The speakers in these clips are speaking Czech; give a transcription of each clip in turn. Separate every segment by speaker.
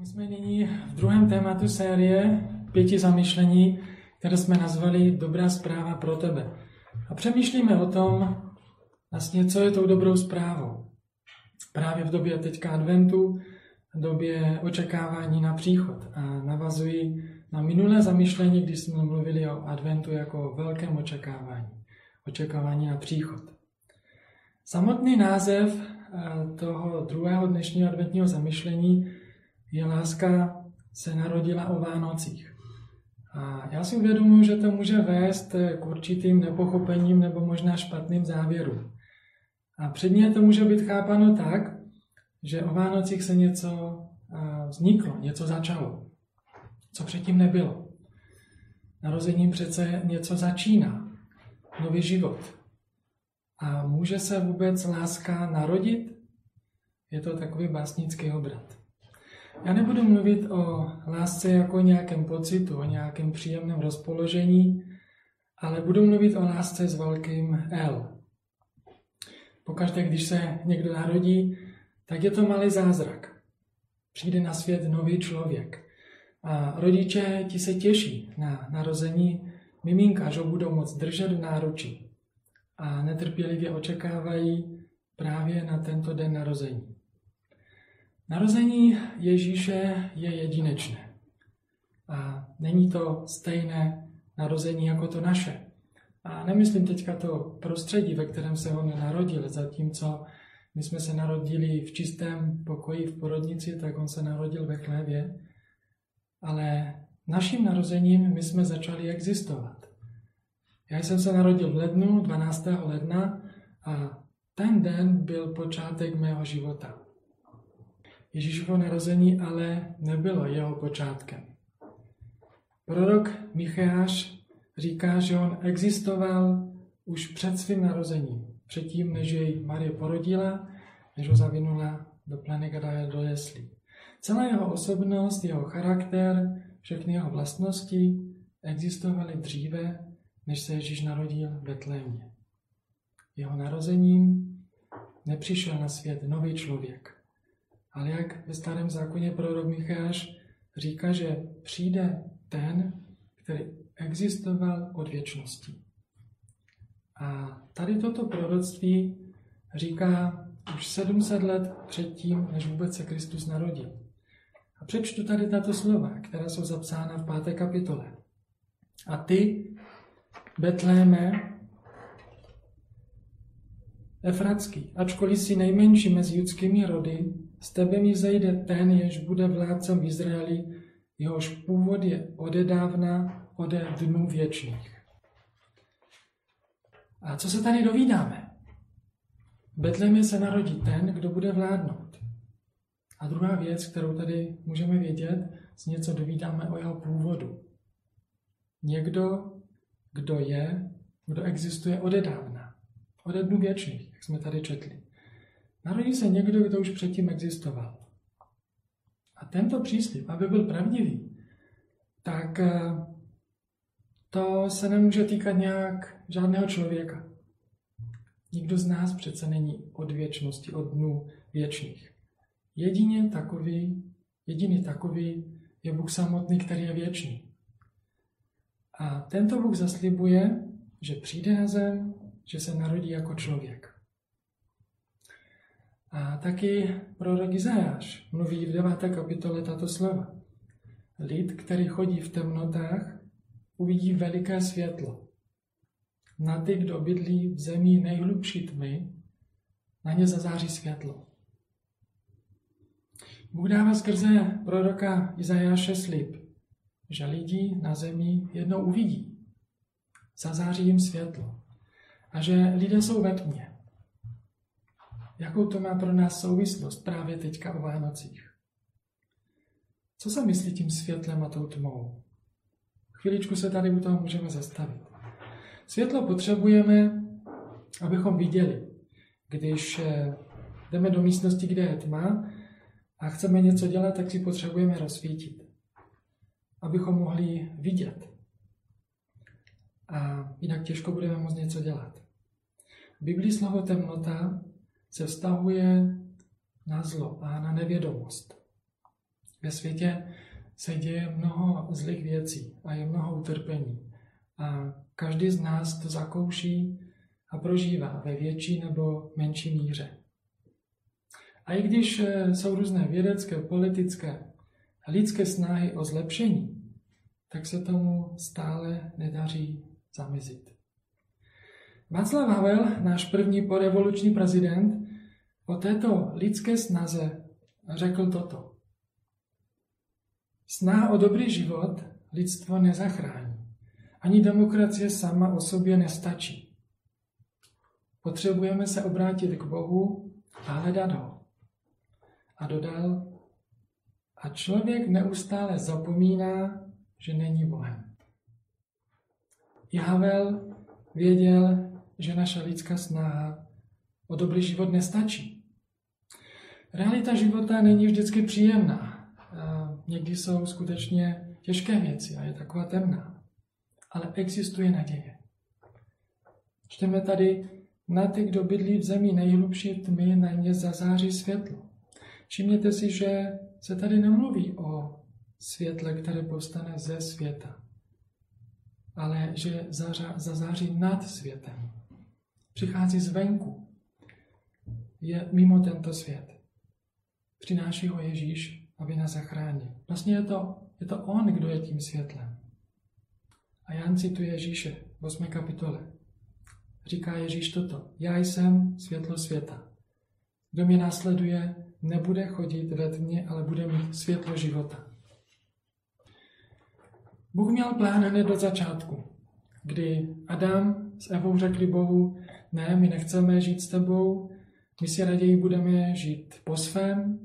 Speaker 1: My jsme nyní v druhém tématu série pěti zamyšlení, které jsme nazvali Dobrá zpráva pro tebe. A přemýšlíme o tom, vlastně, co je tou dobrou zprávou. Právě v době teďka adventu, v době očekávání na příchod. A navazují na minulé zamyšlení, když jsme mluvili o adventu jako o velkém očekávání. Očekávání na příchod. Samotný název eh, toho druhého dnešního adventního zamyšlení je láska se narodila o Vánocích. A já si uvědomuji, že to může vést k určitým nepochopením nebo možná špatným závěrům. A předně to může být chápano tak, že o Vánocích se něco vzniklo, něco začalo, co předtím nebylo. Narozením přece něco začíná, nový život. A může se vůbec láska narodit? Je to takový básnický obrat. Já nebudu mluvit o lásce jako nějakém pocitu, o nějakém příjemném rozpoložení, ale budu mluvit o lásce s velkým L. Pokaždé, když se někdo narodí, tak je to malý zázrak. Přijde na svět nový člověk. A rodiče ti se těší na narození miminka, že ho budou moct držet v náručí. A netrpělivě očekávají právě na tento den narození. Narození Ježíše je jedinečné. A není to stejné narození jako to naše. A nemyslím teďka to prostředí, ve kterém se on narodil, zatímco my jsme se narodili v čistém pokoji v porodnici, tak on se narodil ve chlévě. Ale naším narozením my jsme začali existovat. Já jsem se narodil v lednu, 12. ledna, a ten den byl počátek mého života. Ježíšovo narození ale nebylo jeho počátkem. Prorok Micheáš říká, že on existoval už před svým narozením, předtím, než jej Marie porodila, než ho zavinula do plenek a do jeslí. Celá jeho osobnost, jeho charakter, všechny jeho vlastnosti existovaly dříve, než se Ježíš narodil v Betlémě. Jeho narozením nepřišel na svět nový člověk, ale jak ve starém zákoně prorok Micháš říká, že přijde ten, který existoval od věčnosti. A tady toto proroctví říká už 700 let předtím, než vůbec se Kristus narodil. A přečtu tady tato slova, která jsou zapsána v páté kapitole. A ty, Betléme, Efratský, ačkoliv jsi nejmenší mezi judskými rody, z tebe mi zejde ten, jež bude vládcem Izraeli, jehož původ je odedávna, ode dnů věčných. A co se tady dovídáme? V se narodí ten, kdo bude vládnout. A druhá věc, kterou tady můžeme vědět, z něco dovídáme o jeho původu. Někdo, kdo je, kdo existuje odedávna, ode dnů věčných, jak jsme tady četli. Narodí se někdo, kdo už předtím existoval. A tento příslip, aby byl pravdivý, tak eh, to se nemůže týkat nějak žádného člověka. Nikdo z nás přece není od věčnosti, od dnů věčných. Jedině takový, jediný takový je Bůh samotný, který je věčný. A tento Bůh zaslibuje, že přijde na zem, že se narodí jako člověk. A taky prorok Izajáš mluví v 9. kapitole tato slova. Lid, který chodí v temnotách, uvidí veliké světlo. Na ty, kdo bydlí v zemi nejhlubší tmy, na ně zazáří světlo. Bůh dává skrze proroka Izajáše slib, že lidi na zemi jednou uvidí. Zazáří jim světlo. A že lidé jsou ve tmě. Jakou to má pro nás souvislost právě teďka o Vánocích? Co se myslí tím světlem a tou tmou? Chviličku se tady u toho můžeme zastavit. Světlo potřebujeme, abychom viděli. Když eh, jdeme do místnosti, kde je tma a chceme něco dělat, tak si potřebujeme rozsvítit, abychom mohli vidět. A jinak těžko budeme moct něco dělat. V Biblii slovo temnota se vztahuje na zlo a na nevědomost. Ve světě se děje mnoho zlých věcí a je mnoho utrpení. A každý z nás to zakouší a prožívá ve větší nebo menší míře. A i když eh, jsou různé vědecké, politické a lidské snahy o zlepšení, tak se tomu stále nedaří zamezit. Václav Havel, náš první porevoluční prezident, o této lidské snaze řekl toto. Snaha o dobrý život lidstvo nezachrání. Ani demokracie sama o sobě nestačí. Potřebujeme se obrátit k Bohu a hledat ho. A dodal, a člověk neustále zapomíná, že není Bohem. I Havel věděl, že naše lidská snaha o dobrý život nestačí. Realita života není vždycky příjemná. Někdy jsou skutečně těžké věci a je taková temná. Ale existuje naděje. Čteme tady, na ty, kdo bydlí v zemi nejhlubší tmy, na ně zazáří světlo. Všimněte si, že se tady nemluví o světle, které povstane ze světa, ale že zazáří nad světem. Přichází zvenku, je mimo tento svět. Přináší ho Ježíš, aby nás zachránil. Vlastně je to, je to on, kdo je tím světlem. A Jan cituje Ježíše v 8. kapitole. Říká Ježíš toto. Já jsem světlo světa. Kdo mě následuje, nebude chodit ve tmě, ale bude mít světlo života. Bůh měl plán hned do začátku, kdy Adam s Evou řekli Bohu, ne, my nechceme žít s tebou, my si raději budeme žít po svém.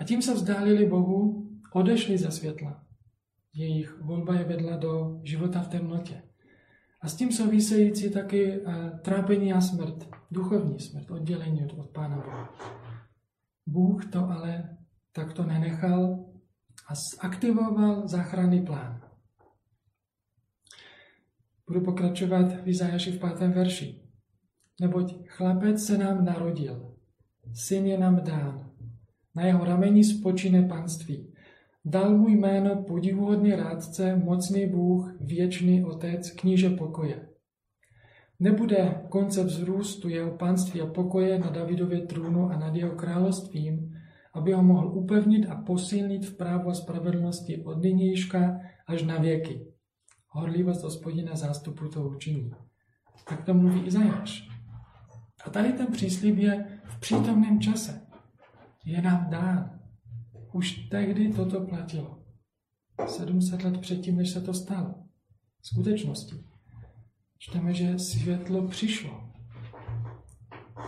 Speaker 1: A tím se vzdálili Bohu, odešli ze světla. Jejich volba je vedla do života v temnotě. A s tím související taky uh, trápení a smrt, duchovní smrt, oddělení od, od Pána Boha. Bůh to ale takto nenechal a zaktivoval záchranný plán. Budu pokračovat v Izajaši v pátém verši. Neboť chlapec se nám narodil, syn je nám dán, na jeho rameni spočine panství. Dal mu jméno podivuhodný rádce, mocný Bůh, věčný Otec, kníže pokoje. Nebude konce vzrůstu jeho panství a pokoje na Davidově trůnu a nad jeho královstvím, aby ho mohl upevnit a posílit v právu a spravedlnosti od nynějška až na věky. Horlivost hospodina zástupu to učiní. Tak to mluví Izajáš. A tady ten příslib je v přítomném čase. Je nám dán. Už tehdy toto platilo. 700 let předtím, než se to stalo. Skutečnosti. Čteme, že světlo přišlo.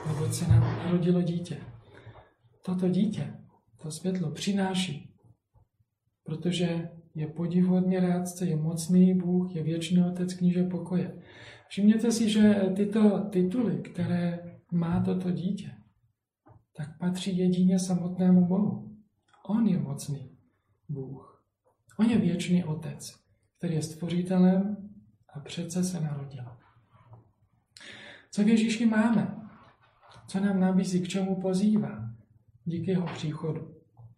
Speaker 1: Neboť se nám narodilo dítě. Toto dítě, to světlo přináší, protože je podivuhodně rádce, je mocný Bůh, je věčný Otec kníže pokoje. Všimněte si, že tyto tituly, které má toto dítě, tak patří jedině samotnému Bohu. On je mocný Bůh. On je věčný Otec, který je stvořitelem a přece se narodil. Co v Ježíši máme? Co nám nabízí, k čemu pozývá díky jeho příchodu?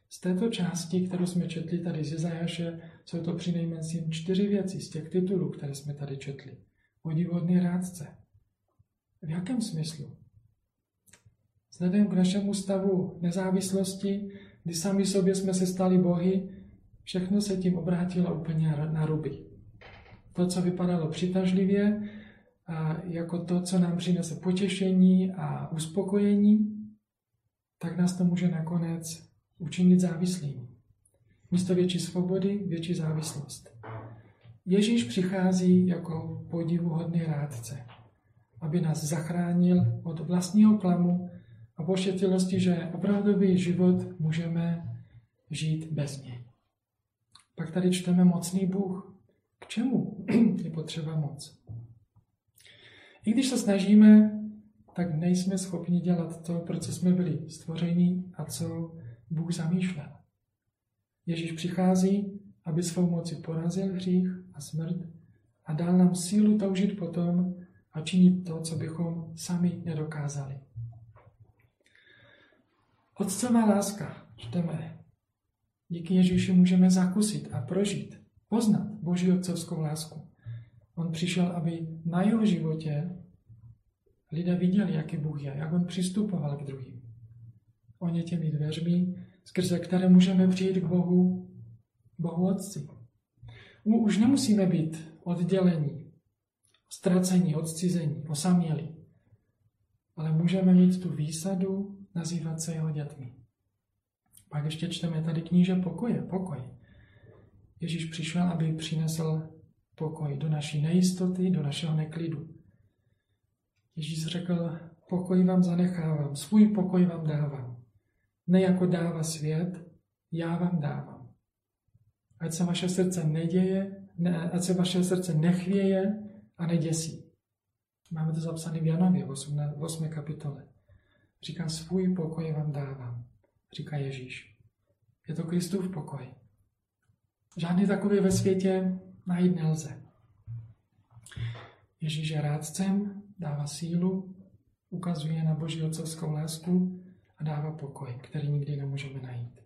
Speaker 1: Z této části, kterou jsme četli tady z Jezajaše, jsou to přinejmenším čtyři věci z těch titulů, které jsme tady četli. Podivodný rádce. V jakém smyslu? Vzhledem k našemu stavu nezávislosti, kdy sami sobě jsme se stali bohy, všechno se tím obrátilo úplně na ruby. To, co vypadalo přitažlivě, a jako to, co nám přinese potěšení a uspokojení, tak nás to může nakonec učinit závislým. Místo větší svobody, větší závislost. Ježíš přichází jako podivuhodný rádce, aby nás zachránil od vlastního klamu a pošetilosti, že opravdový život můžeme žít bez něj. Pak tady čteme mocný Bůh. K čemu je potřeba moc? I když se snažíme, tak nejsme schopni dělat to, pro co jsme byli stvoření a co Bůh zamýšlel. Ježíš přichází, aby svou moci porazil hřích a smrt a dal nám sílu toužit potom a činit to, co bychom sami nedokázali. Otcová láska, čteme. díky Ježíši můžeme zakusit a prožít, poznat Boží otcovskou lásku. On přišel, aby na jeho životě lidé viděli, jaký Bůh je, jak on přistupoval k druhým. On je těmi dveřmi, skrze které můžeme přijít k Bohu, Bohu Otci. Už nemusíme být oddělení, ztracení, odcizení, osamělí, ale můžeme mít tu výsadu nazývat se jeho dětmi. Pak ještě čteme tady kníže pokoje, pokoj. Ježíš přišel, aby přinesl pokoj do naší nejistoty, do našeho neklidu. Ježíš řekl, pokoj vám zanechávám, svůj pokoj vám dávám. Ne jako dává svět, já vám dávám. Ať se vaše srdce neděje, ne, ať se vaše srdce nechvěje a neděsí. Máme to zapsané v Janově, v 8, 8. kapitole. Říká, svůj pokoj vám dávám, říká Ježíš. Je to Kristův pokoj. Žádný takový ve světě najít nelze. Ježíš je rádcem, dává sílu, ukazuje na Boží otcovskou lásku a dává pokoj, který nikdy nemůžeme najít.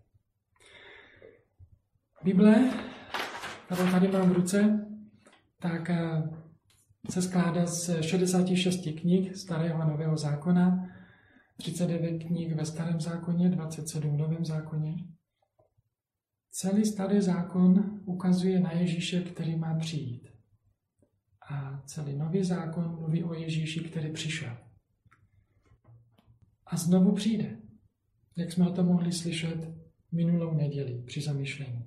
Speaker 1: Bible, kterou tady mám v ruce, tak eh, se skládá z 66 knih Starého a Nového zákona, 39 knih ve Starém zákoně, 27 v Novém zákoně. Celý Starý zákon ukazuje na Ježíše, který má přijít. A celý Nový zákon mluví o Ježíši, který přišel. A znovu přijde, jak jsme o tom mohli slyšet minulou neděli při zamýšlení.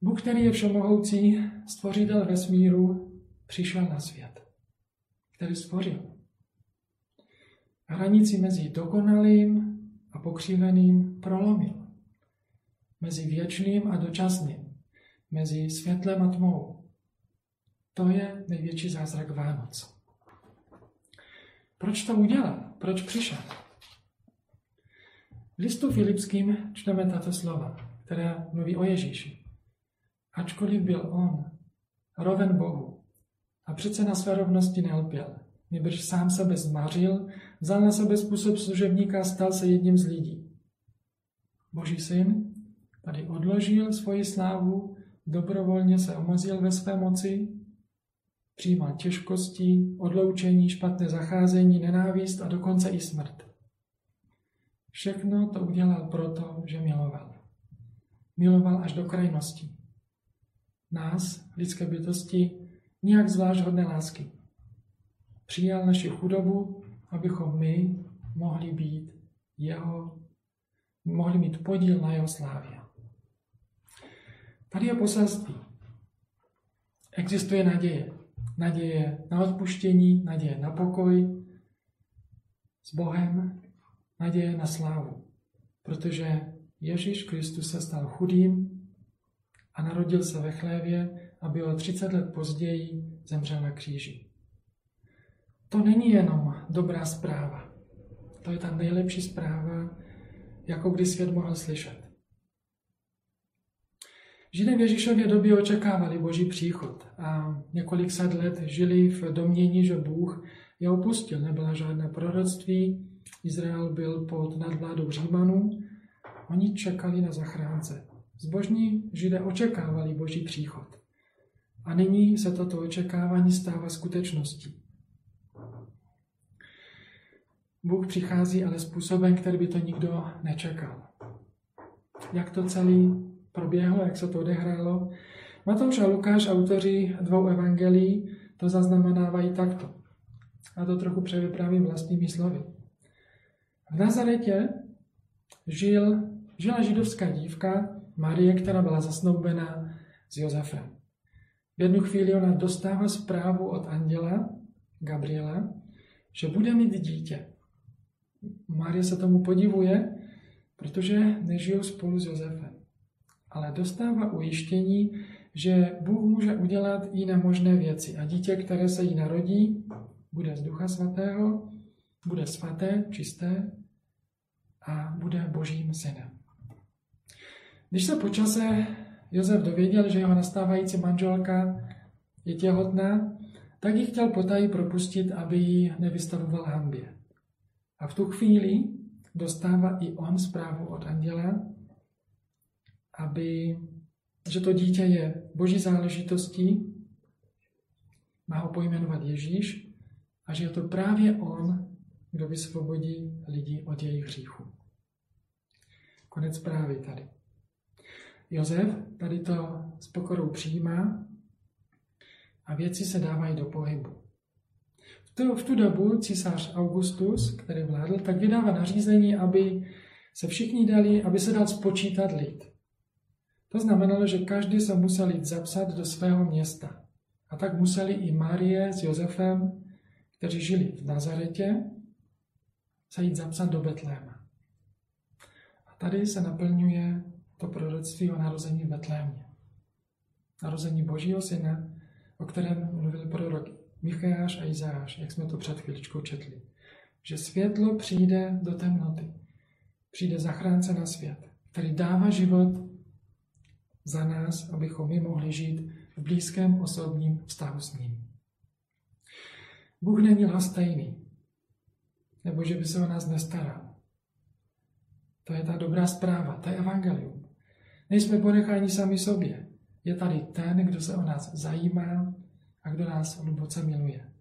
Speaker 1: Bůh, který je všemohoucí, stvořitel vesmíru, přišel na svět, který stvořil. Hranici mezi dokonalým a pokřiveným prolomil. Mezi věčným a dočasným. Mezi světlem a tmou. To je největší zázrak Vánoc. Proč to udělal? Proč přišel? V listu Filipským čteme tato slova, která mluví o Ježíši. Ačkoliv byl on roven Bohu a přece na své rovnosti nelpěl, nebož sám sebe zmařil, vzal na sebe způsob služebníka a stal se jedním z lidí. Boží syn tady odložil svoji slávu, dobrovolně se omozil ve své moci, přijímal těžkosti, odloučení, špatné zacházení, nenávist a dokonce i smrt. Všechno to udělal proto, že miloval. Miloval až do krajnosti. Nás, lidské bytosti, nijak zvlášť hodné lásky. Přijal naši chudobu, abychom my mohli být jeho, mohli mít podíl na jeho slávě. Tady je poselství. Existuje naděje. Naděje na odpuštění, naděje na pokoj s Bohem, naděje na slávu. Protože Ježíš Kristus se stal chudým a narodil se ve chlévě aby o 30 let později zemřel na kříži. To není jenom dobrá zpráva. To je ta nejlepší zpráva, jakou kdy svět mohl slyšet. Židé v Ježíšově době očekávali Boží příchod a několik set let žili v domění, že Bůh je opustil. Nebyla žádná proroctví, Izrael byl pod nadvládou Římanů, oni čekali na zachránce. Zbožní Židé očekávali Boží příchod. A nyní se toto očekávání stává skutečností. Bůh přichází ale způsobem, který by to nikdo nečekal. Jak to celý proběhlo, jak se to odehrálo? Matouš a Lukáš, autoři dvou evangelií, to zaznamenávají takto. A to trochu převyprávím vlastními slovy. V Nazaretě žil, žila židovská dívka Marie, která byla zasnoubena s Josefem. V jednu chvíli ona dostává zprávu od anděla Gabriela, že bude mít dítě. Marie se tomu podivuje, protože nežijou spolu s Josefem. Ale dostává ujištění, že Bůh může udělat i nemožné věci. A dítě, které se jí narodí, bude z Ducha Svatého, bude svaté, čisté a bude božím synem. Když se počase Josef dověděl, že jeho nastávající manželka je těhotná, tak ji chtěl potají propustit, aby ji nevystavoval hambě. A v tu chvíli dostává i on zprávu od anděla, aby, že to dítě je boží záležitostí, má ho pojmenovat Ježíš a že je to právě on, kdo vysvobodí lidi od jejich hříchu. Konec zprávy tady. Josef tady to s pokorou přijímá a věci se dávají do pohybu. V tu, dobu císař Augustus, který vládl, tak vydává nařízení, aby se všichni dali, aby se dal spočítat lid. To znamenalo, že každý se musel jít zapsat do svého města. A tak museli i Marie s Josefem, kteří žili v Nazaretě, se jít zapsat do Betléma. A tady se naplňuje to proroctví o narození v Betlémě. Narození Božího syna, o kterém mluvil prorok Micháš a Izáš, jak jsme to před chvíličkou četli. Že světlo přijde do temnoty. Přijde zachránce na svět, který dává život za nás, abychom my mohli žít v blízkém osobním vztahu s ním. Bůh není lhastejný, nebo že by se o nás nestaral. To je ta dobrá zpráva, to je evangelium. Nejsme ponecháni sami sobě. Je tady ten, kdo se o nás zajímá a kdo nás hluboce miluje.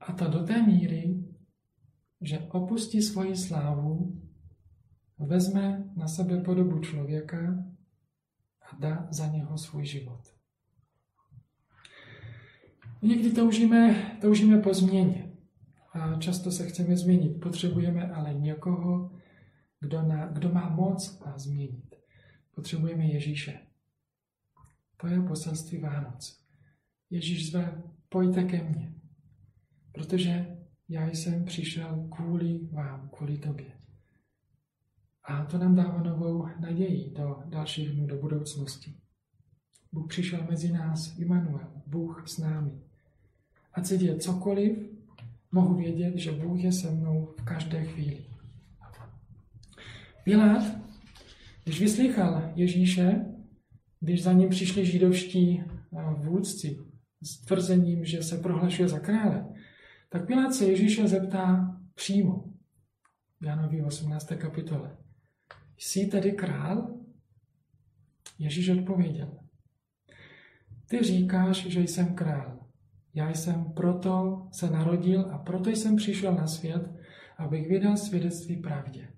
Speaker 1: A to do té míry, že opustí svoji slávu, vezme na sebe podobu člověka a dá za něho svůj život. Někdy toužíme, toužíme po změně a často se chceme změnit. Potřebujeme ale někoho, kdo, na, kdo má moc nás změnit. Potřebujeme Ježíše. To je poselství Vánoc. Ježíš zve, pojďte ke mně, protože já jsem přišel kvůli vám, kvůli tobě. A to nám dává novou naději do dalších dnů, do budoucnosti. Bůh přišel mezi nás, Immanuel, Bůh s námi. Ať se děje cokoliv, mohu vědět, že Bůh je se mnou v každé chvíli. Pilát, když vyslychal Ježíše, když za ním přišli židovští eh, vůdci s tvrzením, že se prohlašuje za krále, tak Pilát se Ježíše zeptá přímo. Janovi 18. kapitole. Jsi tedy král? Ježíš odpověděl. Ty říkáš, že jsem král. Já jsem proto se narodil a proto jsem přišel na svět, abych vydal svědectví pravdě.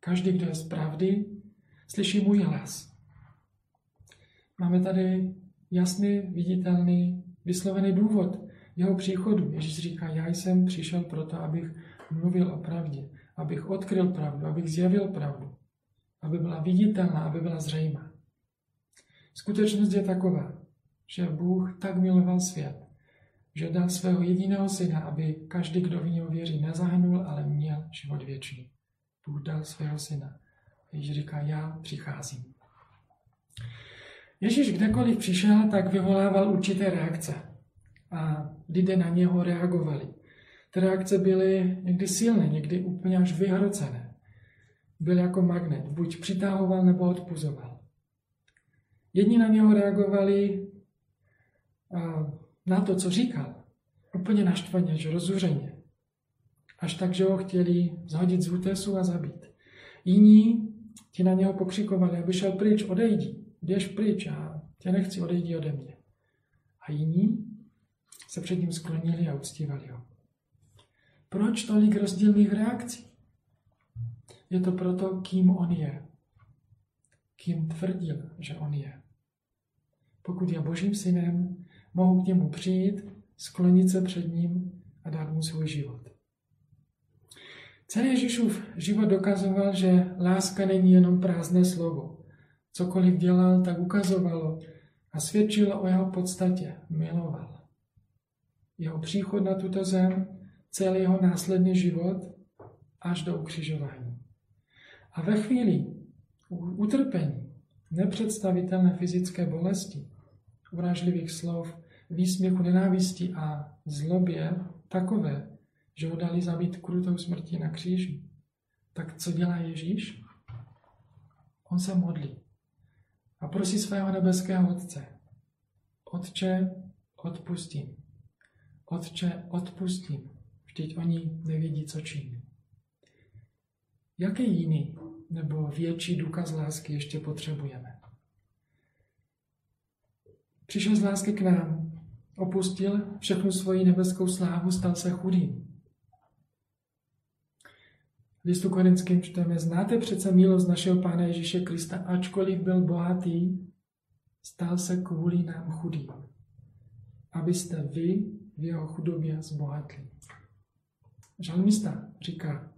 Speaker 1: Každý, kdo je z pravdy, slyší můj hlas. Máme tady jasný, viditelný, vyslovený důvod jeho příchodu. Ježíš říká, já jsem přišel proto, abych mluvil o pravdě, abych odkryl pravdu, abych zjevil pravdu, aby byla viditelná, aby byla zřejmá. Skutečnost je taková, že Bůh tak miloval svět, že dal svého jediného syna, aby každý, kdo v něho věří, nezahynul, ale měl život věčný. Bůh dal svého syna. Ježíš říká, já přicházím. Ježíš kdekoliv přišel, tak vyvolával určité reakce. A lidé na něho reagovali. Ty reakce byly někdy silné, někdy úplně až vyhrocené. Byl jako magnet, buď přitahoval nebo odpuzoval. Jedni na něho reagovali na to, co říkal, úplně naštvaně, že rozuřeně. Až tak, že ho chtěli zhodit z útesu a zabít. Jiní ti na něho pokřikovali, aby šel pryč, odejdi, běž pryč, a tě nechci, odejdi ode mě. A jiní se před ním sklonili a uctívali ho. Proč tolik rozdílných reakcí? Je to proto, kým on je. Kým tvrdil, že on je. Pokud je Božím synem, mohu k němu přijít, sklonit se před ním a dát mu svůj život. Celý Ježíšův život dokazoval, že láska není jenom prázdné slovo. Cokoliv dělal, tak ukazovalo a svědčilo o jeho podstatě. Miloval. Jeho příchod na tuto zem, celý jeho následný život až do ukřižování. A ve chvíli utrpení, nepředstavitelné fyzické bolesti, uražlivých slov, výsměchu, nenávisti a zlobě takové, že ho dali zabít krutou smrti na kříži. Tak co dělá Ježíš? On se modlí a prosí svého nebeského Otce. Otče, odpustím. Otče, odpustím. Vždyť oni nevědí, co činí. Jaký jiný nebo větší důkaz lásky ještě potřebujeme. Přišel z lásky k nám, opustil všechnu svoji nebeskou slávu, stal se chudým. Listu korinským čteme, znáte přece milost našeho Pána Ježíše Krista, ačkoliv byl bohatý, stal se kvůli nám chudým, abyste vy v jeho chudobě zbohatli. Žalmista říká,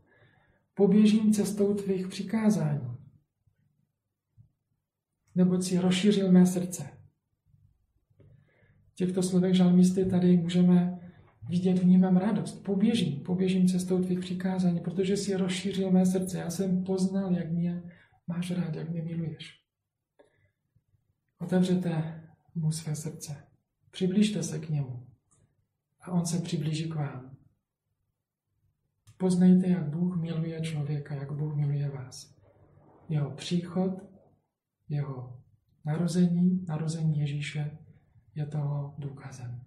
Speaker 1: poběžím cestou tvých přikázání, neboť si rozšířil mé srdce. V těchto slovech žalmisty tady můžeme vidět v ním radost. Poběžím, poběžím cestou tvých přikázání, protože si rozšířil mé srdce. Já jsem poznal, jak mě máš rád, jak mě miluješ. Otevřete mu své srdce. Přiblížte se k němu. A on se přiblíží k vám. Poznejte, jak Bůh miluje člověka, jak Bůh miluje vás. Jeho příchod, jeho narození, narození Ježíše je toho důkazem.